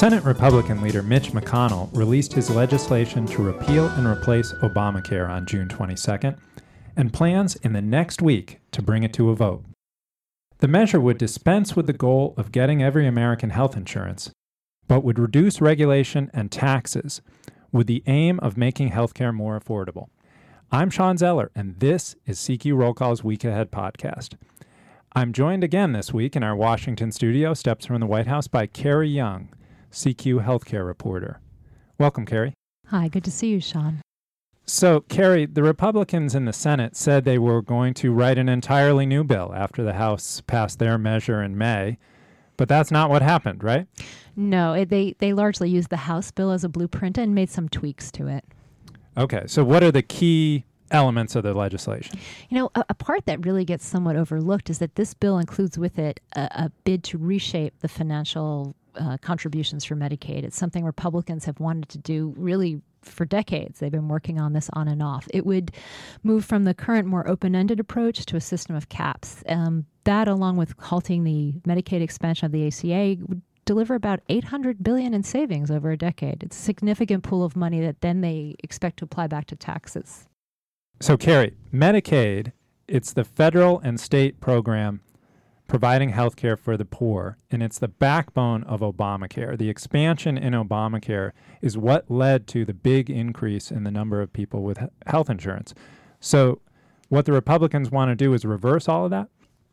Senate Republican leader Mitch McConnell released his legislation to repeal and replace Obamacare on June 22nd and plans in the next week to bring it to a vote. The measure would dispense with the goal of getting every American health insurance, but would reduce regulation and taxes with the aim of making healthcare more affordable. I'm Sean Zeller, and this is CQ Roll Call's Week Ahead podcast. I'm joined again this week in our Washington studio, steps from the White House, by Carrie Young, CQ healthcare reporter. Welcome, Carrie. Hi, good to see you, Sean. So, Carrie, the Republicans in the Senate said they were going to write an entirely new bill after the House passed their measure in May. But that's not what happened, right? No, it, they, they largely used the House bill as a blueprint and made some tweaks to it. Okay, so what are the key elements of the legislation? You know, a, a part that really gets somewhat overlooked is that this bill includes with it a, a bid to reshape the financial uh, contributions for Medicaid. It's something Republicans have wanted to do really for decades. They've been working on this on and off. It would move from the current more open ended approach to a system of caps. Um, that, along with halting the Medicaid expansion of the ACA, would deliver about 800 billion in savings over a decade. It's a significant pool of money that then they expect to apply back to taxes. So, Carrie, Medicaid, it's the federal and state program providing health care for the poor, and it's the backbone of Obamacare. The expansion in Obamacare is what led to the big increase in the number of people with health insurance. So, what the Republicans want to do is reverse all of that?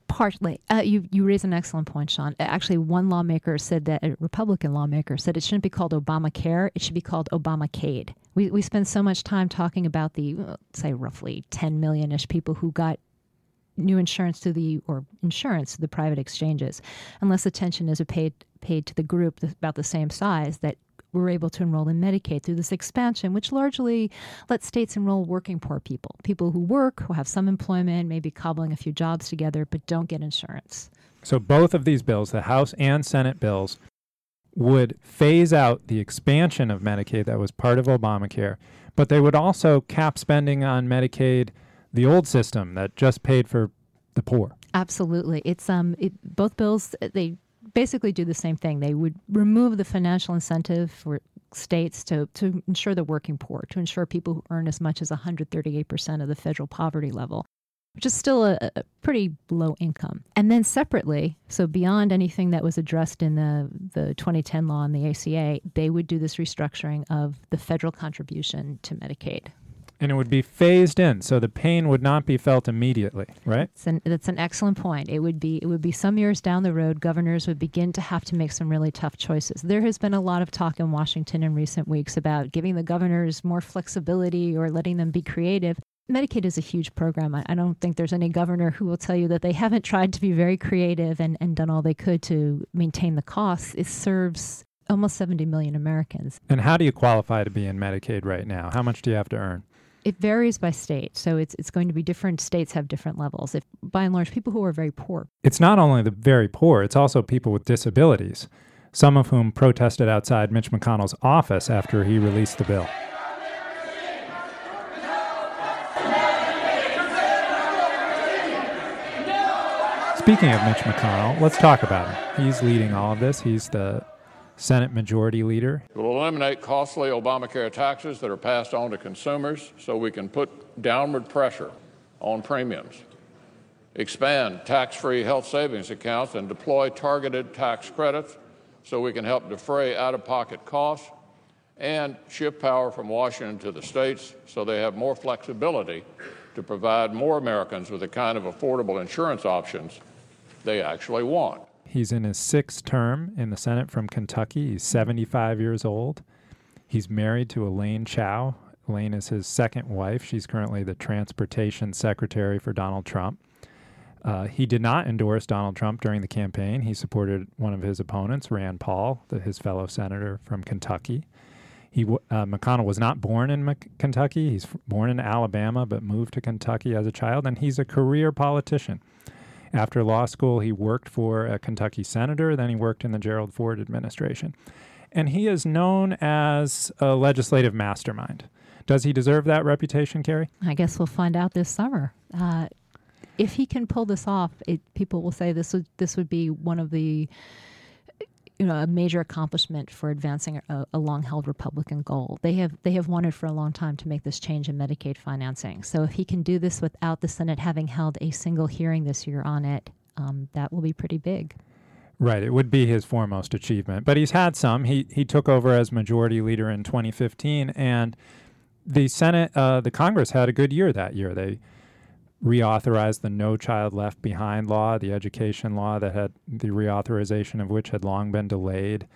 Partly. Uh, you, you raise an excellent point, Sean. Actually, one lawmaker said that, a Republican lawmaker said it shouldn't be called Obamacare, it should be called Obamacade. We, we spend so much time talking about the, say, roughly 10 million ish people who got new insurance to the or insurance to the private exchanges, unless attention is paid paid to the group about the same size that we're able to enroll in Medicaid through this expansion, which largely lets states enroll working poor people, people who work, who have some employment, maybe cobbling a few jobs together, but don't get insurance. So both of these bills, the House and Senate bills, would phase out the expansion of Medicaid that was part of Obamacare, but they would also cap spending on Medicaid the old system that just paid for the poor. Absolutely. It's um it, both bills they basically do the same thing. They would remove the financial incentive for states to, to ensure the working poor, to ensure people who earn as much as 138% of the federal poverty level, which is still a, a, pretty low income. And then separately, so beyond anything that was addressed in the, the 2010 law and the ACA, they would do this restructuring of the federal contribution to Medicaid and it would be phased in, so the pain would not be felt immediately, right? That's an, that's an excellent point. It would be it would be some years down the road, governors would begin to have to make some really tough choices. There has been a lot of talk in Washington in recent weeks about giving the governors more flexibility or letting them be creative. Medicaid is a huge program. I, I don't think there's any governor who will tell you that they haven't tried to be very creative and, and done all they could to maintain the costs. It serves almost 70 million Americans. And how do you qualify to be in Medicaid right now? How much do you have to earn? It varies by state, so it's it's going to be different. States have different levels. If by and large, people who are very poor. It's not only the very poor; it's also people with disabilities, some of whom protested outside Mitch McConnell's office after he released the bill. Speaking of Mitch McConnell, let's talk about him. He's leading all of this. He's the Senate Majority Leader. It will eliminate costly Obamacare taxes that are passed on to consumers so we can put downward pressure on premiums, expand tax free health savings accounts, and deploy targeted tax credits so we can help defray out of pocket costs and shift power from Washington to the states so they have more flexibility to provide more Americans with the kind of affordable insurance options they actually want. He's in his sixth term in the Senate from Kentucky. He's 75 years old. He's married to Elaine Chao. Elaine is his second wife. She's currently the transportation secretary for Donald Trump. Uh, he did not endorse Donald Trump during the campaign. He supported one of his opponents, Rand Paul, the, his fellow senator from Kentucky. He uh, McConnell was not born in Kentucky. He's f- born in Alabama, but moved to Kentucky as a child, and he's a career politician. After law school, he worked for a Kentucky senator, then he worked in the Gerald Ford administration. And he is known as a legislative mastermind. Does he deserve that reputation, Carrie? I guess we'll find out this summer. Uh, if he can pull this off, it, people will say this would this would be one of the you know a major accomplishment for advancing a, a long-held Republican goal. They have they have wanted for a long time to make this change in Medicaid financing. So if he can do this without the Senate having held a single hearing this year on it, um, that will be pretty big. Right, it would be his foremost achievement. But he's had some. He he took over as majority leader in 2015, and the Senate, uh, the Congress had a good year that year. They reauthorized the No Child Left Behind law, the education law that had the reauthorization of which had long been delayed.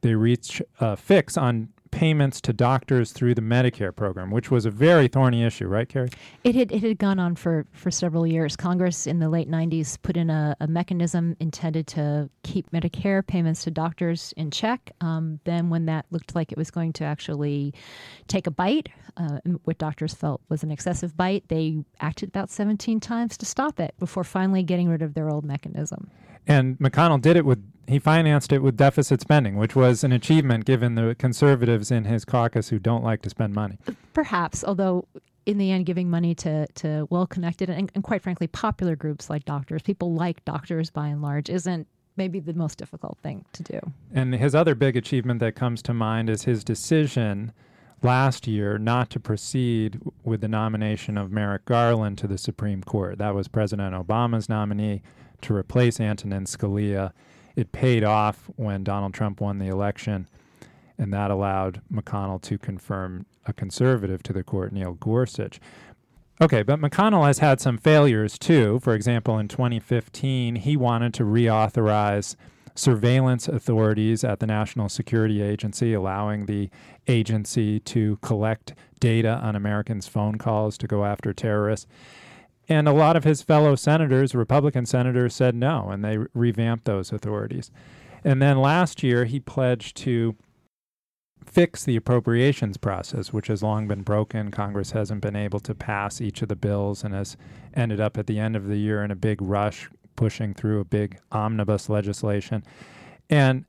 They reached a fix on payments to doctors through the Medicare program, which was a very thorny issue, right, Carrie? It had it had gone on for for several years. Congress in the late '90s put in a, a mechanism intended to keep Medicare payments to doctors in check. Um, then, when that looked like it was going to actually take a bite, uh, what doctors felt was an excessive bite, they acted about 17 times to stop it before finally getting rid of their old mechanism. And McConnell did it with he financed it with deficit spending, which was an achievement given the conservatives in his caucus who don't like to spend money. Perhaps, although in the end, giving money to, to well connected and, and quite frankly, popular groups like doctors, people like doctors by and large, isn't maybe the most difficult thing to do. And his other big achievement that comes to mind is his decision last year not to proceed with the nomination of Merrick Garland to the Supreme Court. That was President Obama's nominee to replace Antonin Scalia it paid off when Donald Trump won the election, and that allowed McConnell to confirm a conservative to the court, Neil Gorsuch. Okay, but McConnell has had some failures too. For example, in 2015, he wanted to reauthorize surveillance authorities at the National Security Agency, allowing the agency to collect data on Americans' phone calls to go after terrorists. And a lot of his fellow senators, Republican senators, said no, and they re- revamped those authorities. And then last year, he pledged to fix the appropriations process, which has long been broken. Congress hasn't been able to pass each of the bills and has ended up at the end of the year in a big rush, pushing through a big omnibus legislation. And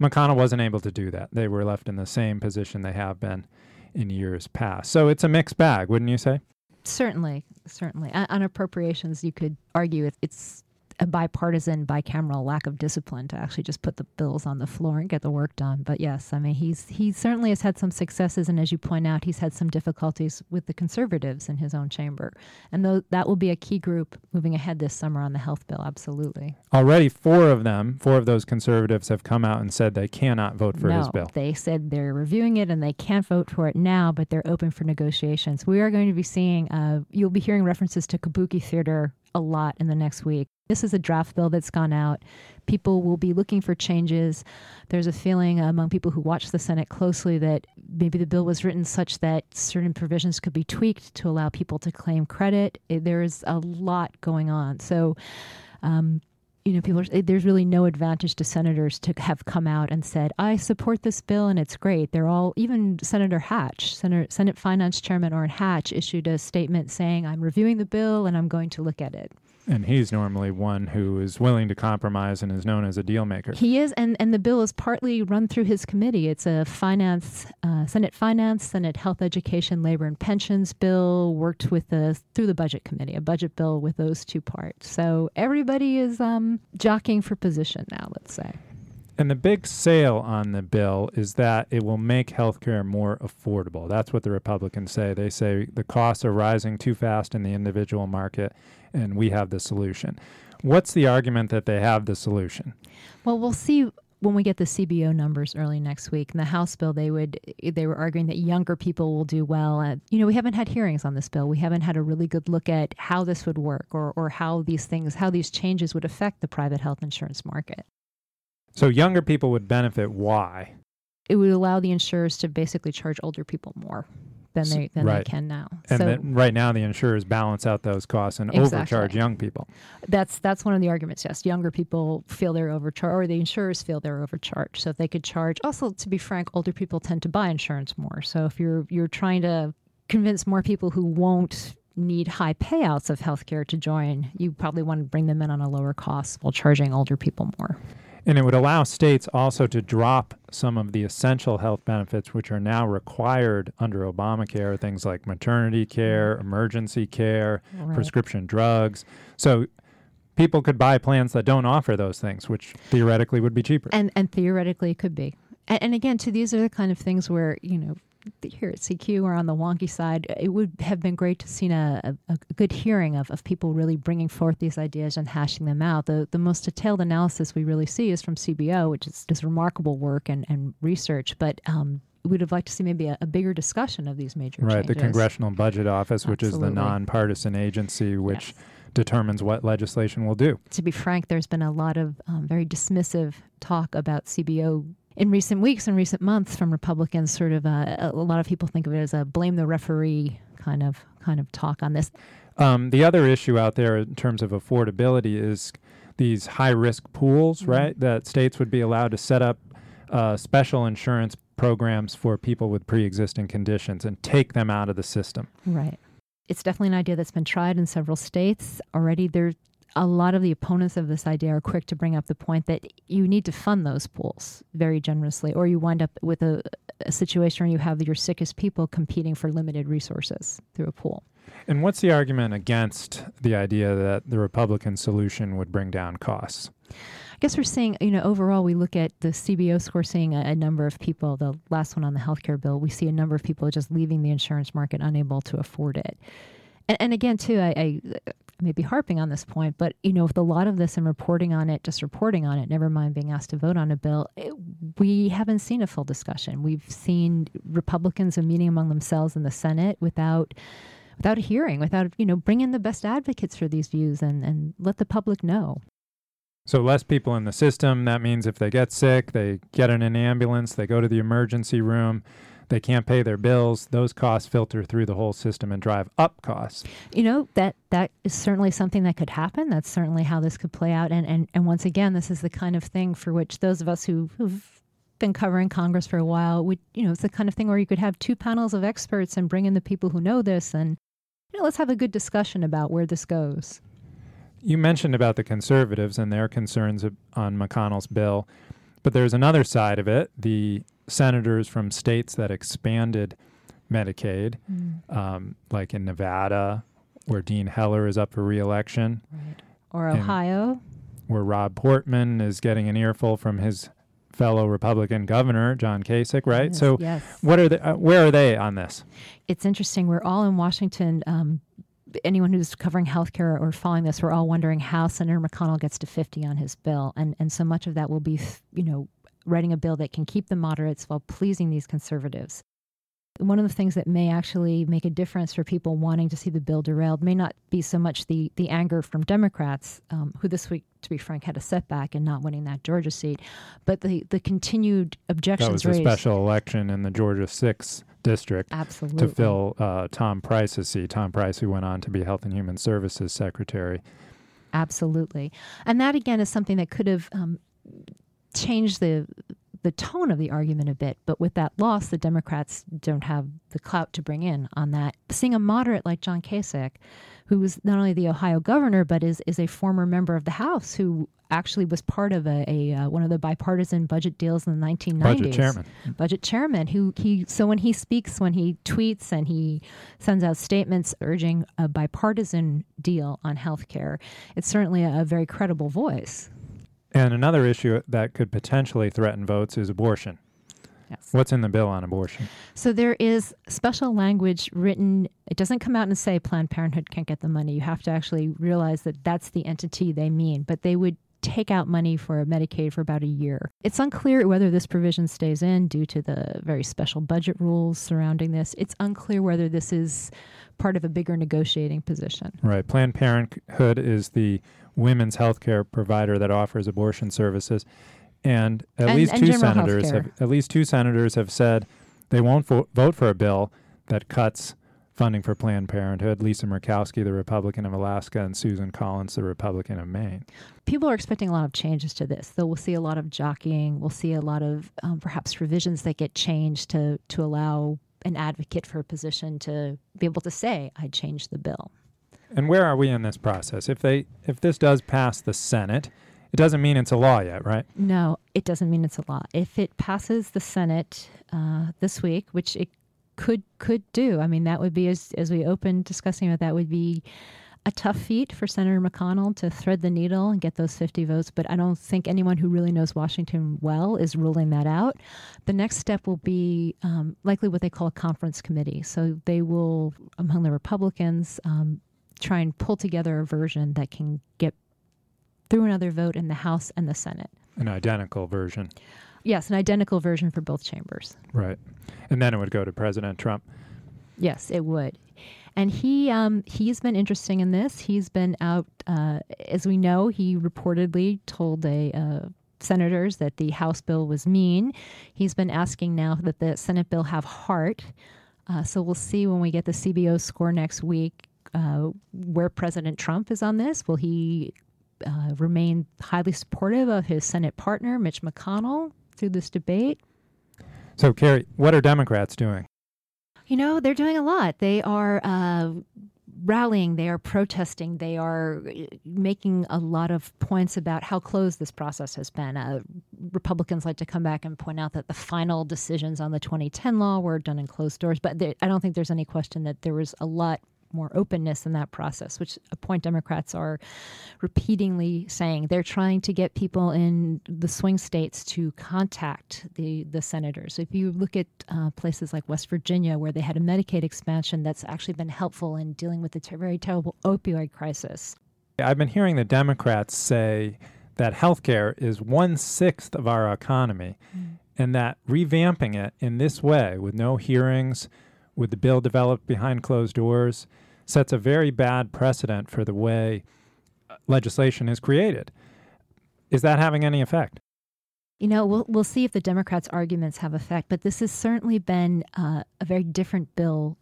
McConnell wasn't able to do that. They were left in the same position they have been in years past. So it's a mixed bag, wouldn't you say? Certainly, certainly. On appropriations, you could argue it's a bipartisan, bicameral lack of discipline to actually just put the bills on the floor and get the work done. But yes, I mean he's he certainly has had some successes, and as you point out, he's had some difficulties with the conservatives in his own chamber, and though that will be a key group moving ahead this summer on the health bill. Absolutely. Already, four of them, four of those conservatives, have come out and said they cannot vote for no, his bill. They said they're reviewing it and they can't vote for it now, but they're open for negotiations. We are going to be seeing. Uh, you'll be hearing references to Kabuki Theater a lot in the next week. This is a draft bill that's gone out. People will be looking for changes. There's a feeling among people who watch the Senate closely that maybe the bill was written such that certain provisions could be tweaked to allow people to claim credit. It, there is a lot going on. So, um, you know, people are, eh, there's really no advantage to senators to have come out and said, I support this bill and it's great. They're all, even Senator Hatch, Senator, Senate Finance Chairman Orrin Hatch issued a statement saying, I'm reviewing the bill and I'm going to look at it. And he's normally one who is willing to compromise and is known as a deal maker. He is, and, and the bill is partly run through his committee. It's a finance, uh, Senate Finance, Senate Health, Education, Labor, and Pensions bill. Worked with the through the Budget Committee, a budget bill with those two parts. So everybody is um, jockeying for position now. Let's say. And the big sale on the bill is that it will make healthcare more affordable. That's what the Republicans say. They say the costs are rising too fast in the individual market and we have the solution. What's the argument that they have the solution? Well, we'll see when we get the CBO numbers early next week. In the House bill, they would they were arguing that younger people will do well. You know, we haven't had hearings on this bill. We haven't had a really good look at how this would work or or how these things, how these changes would affect the private health insurance market. So younger people would benefit. Why? It would allow the insurers to basically charge older people more than they than right. they can now. And so, right now, the insurers balance out those costs and exactly. overcharge young people. That's that's one of the arguments. Yes, younger people feel they're overcharged, or the insurers feel they're overcharged. So if they could charge, also to be frank, older people tend to buy insurance more. So if you're you're trying to convince more people who won't need high payouts of healthcare to join, you probably want to bring them in on a lower cost while charging older people more. And it would allow states also to drop some of the essential health benefits which are now required under Obamacare, things like maternity care, mm-hmm. emergency care, right. prescription drugs. So people could buy plans that don't offer those things, which theoretically would be cheaper. And and theoretically it could be. And, and again, too, these are the kind of things where you know here at CQ or on the wonky side, it would have been great to see a, a, a, good hearing of, of people really bringing forth these ideas and hashing them out. The, the most detailed analysis we really see is from CBO, which is, is remarkable work and, and research. But um, we'd have liked to see maybe a, a, bigger discussion of these major issues. right, changes. the Congressional Budget Office, which Absolutely. is the nonpartisan agency which Yes. determines what legislation will do. to be frank, there's been a lot of um, very dismissive talk about CBO in recent weeks and recent months from Republicans. Sort of, uh, a lot of people think of it as a blame the referee kind of kind of talk on this. Um, the other issue out there in terms of affordability is these high risk pools, Mhm. right? That states would be allowed to set up uh, special insurance programs for people with pre existing conditions and take them out of the system. Right. It's definitely an idea that's been tried in several states already. There, a lot of the opponents of this idea are quick to bring up the point that you need to fund those pools very generously, or you wind up with a, a situation where you have your sickest people competing for limited resources through a pool. And what's the argument against the idea that the Republican solution would bring down costs? I guess we're seeing, you know, overall, we look at the CBO score, seeing a, a number of people, the last one on the healthcare bill, we see a number of people just leaving the insurance market unable to afford it. And, and again, too, I, I may be harping on this point, but, you know, with a lot of this and reporting on it, just reporting on it, never mind being asked to vote on a bill, it, we haven't seen a full discussion. We've seen Republicans meeting among themselves in the Senate without without a hearing, without, you know, bring in the best advocates for these views and, and let the public know. So, less people in the system. That means if they get sick, they get in an ambulance, they go to the emergency room, they can't pay their bills. Those costs filter through the whole system and drive up costs. you know that that is certainly something that could happen that's certainly how this could play out and and, and once again this is the kind of thing for which those of us who, who've been covering congress for a while would you know it's the kind of thing where you could have two panels of experts and bring in the people who know this and you know let's have a good discussion about where this goes You mentioned about the conservatives and their concerns on McConnell's bill, but there's another side of it. The senators from states that expanded Medicaid, um, like in Nevada, where Dean Heller is up for reelection, right or ohio where Rob Portman is getting an earful from his fellow Republican governor, John Kasich, right? Yes, So, yes what are they, uh, where are they on this? it's interesting. We're all in Washington. Um, anyone who's covering healthcare or following this, we're all wondering how Senator McConnell gets to 50 on his bill, and and so much of that will be, you know, writing a bill that can keep the moderates while pleasing these conservatives. One of the things that may actually make a difference for people wanting to see the bill derailed may not be so much the the anger from Democrats, um, who this week, to be frank, had a setback in not winning that Georgia seat, but the the continued objections That was a special election in the Georgia 6th district Absolutely. to fill uh, Tom Price's seat. Tom Price, who went on to be Health and Human Services Secretary. Absolutely, and that again is something that could have um, changed the the tone of the argument a bit. But with that loss, the Democrats don't have the clout to bring in on that. Seeing a moderate like John Kasich, who was not only the Ohio governor but is is a former member of the House, who actually was part of a, a uh, one of the bipartisan budget deals in the 1990s Budget chairman. budget chairman who he so when he speaks when he tweets and he sends out statements urging a bipartisan deal on health care it's certainly a, a very credible voice And another issue that could potentially threaten votes is abortion. yes What's in the bill on abortion? so there is special language written it doesn't come out and say planned parenthood can't get the money you have to actually realize that that's the entity they mean but they would take out money for medicaid for about a year it's unclear whether this provision stays in due to the very special budget rules surrounding this it's unclear whether this is part of a bigger negotiating position Right. Planned Parenthood is the women's health care provider that offers abortion services. And at And- least and two senators healthcare. have at least two senators have said they won't vo- vote for a bill that cuts funding for Planned Parenthood. Lisa Murkowski, the Republican of Alaska, and Susan Collins, the Republican of Maine. people are expecting a lot of changes to this. So we'll see a lot of jockeying. We'll see a lot of um, perhaps revisions that get changed to to allow an advocate for a position to be able to say, "I changed the bill." And where are we in this process? If they if this does pass the Senate, it doesn't mean it's a law yet, right? No, it doesn't mean it's a law. If it passes the Senate uh, this week, which it could could do, I mean that would be as as we opened discussing it, that would be a tough feat for Senator McConnell to thread the needle and get those 50 votes, but I don't think anyone who really knows Washington well is ruling that out. The next step will be um, likely what they call a conference committee. So they will, among the Republicans, um, try and pull together a version that can get through another vote in the House and the Senate. An identical version. Yes, an identical version for both chambers. Right. And then it would go to President Trump. Yes, it would. And he um, he's been interesting in this. He's been out, uh, as we know, he reportedly told a uh, senators that the House bill was mean. He's been asking now that the Senate bill have heart. Uh, so we'll see when we get the CBO score next week uh, where President Trump is on this. Will he uh, remain highly supportive of his Senate partner, Mitch McConnell, through this debate? So, Carrie, what are Democrats doing? You know, they're doing a lot. They are uh, rallying, they are protesting, they are uh, making a lot of points about how closed this process has been. Uh, Republicans like to come back and point out that the final decisions on the 2010 law were done in closed doors, but they, I don't think there's any question that there was a lot more openness in that process, which a point Democrats are repeatedly saying. They're trying to get people in the swing states to contact the, the senators. If you look at uh, places like West Virginia, where they had a Medicaid expansion that's actually been helpful in dealing with the ter- very terrible opioid crisis. I've been hearing the Democrats say that healthcare is one sixth of our economy, mm. and that revamping it in this way, with no hearings, with the bill developed behind closed doors, sets a very bad precedent for the way uh, legislation is created. Is that having any effect? You know, we'll we'll see if the Democrats' arguments have effect, but this has certainly been uh, a very different bill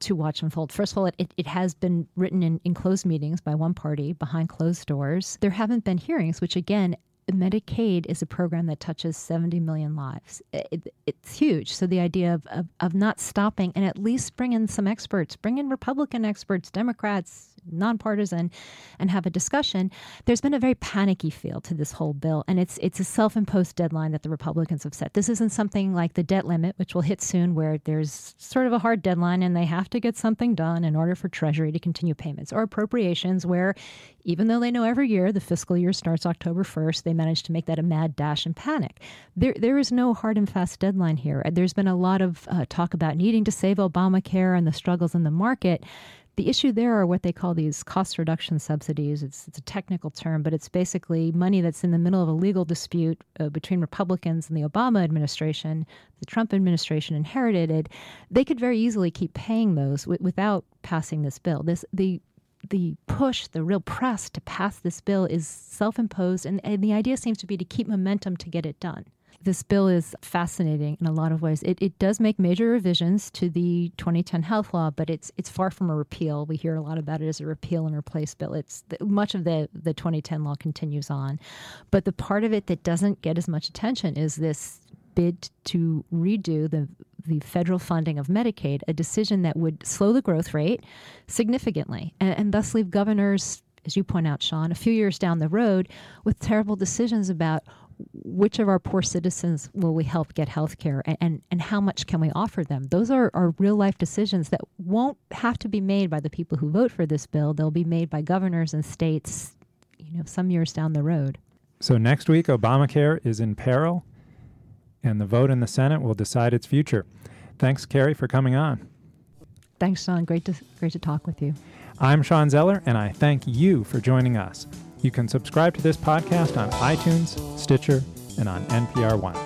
to watch unfold. First of all, it, it, has been written in, in closed meetings by one party behind closed doors. There haven't been hearings, which again Medicaid is a program that touches 70 million lives. It, it's huge. So the idea of, of, of, not stopping and at least bring in some experts, bring in Republican experts, Democrats, nonpartisan, and have a discussion. There's been a very panicky feel to this whole bill, and it's it's a self-imposed deadline that the Republicans have set. This isn't something like the debt limit, which will hit soon, where there's sort of a hard deadline and they have to get something done in order for Treasury to continue payments, or appropriations, where even though they know every year the fiscal year starts October 1st, they manage to make that a mad dash and panic. There, there is no hard and fast deadline here. There's been a lot of uh, talk about needing to save Obamacare and the struggles in the market. The issue there are what they call these cost reduction subsidies. It's, it's a technical term, but it's basically money that's in the middle of a legal dispute uh, between Republicans and the Obama administration. The Trump administration inherited it. They could very easily keep paying those w- without passing this bill. This the the push, the real press to pass this bill is self imposed, and, and, the idea seems to be to keep momentum to get it done. This bill is fascinating in a lot of ways. It, it does make major revisions to the 2010 health law, but it's it's far from a repeal. We hear a lot about it as a repeal and replace bill. It's the, much of the the 2010 law continues on, but the part of it that doesn't get as much attention is this bid to redo the the federal funding of Medicaid, a decision that would slow the growth rate significantly and, and thus leave governors, as you point out, Sean, a few years down the road with terrible decisions about which of our poor citizens will we help get health care and, and, and, how much can we offer them? Those are, are real life decisions that won't have to be made by the people who vote for this bill. They'll be made by governors and states, you know, some years down the road. So next week, Obamacare is in peril and the vote in the Senate will decide its future. Thanks, Carrie, for coming on. Thanks, Sean. Great to, great to talk with you. I'm Sean Zeller, and I thank you for joining us. You can subscribe to this podcast on iTunes, Stitcher, and on NPR One.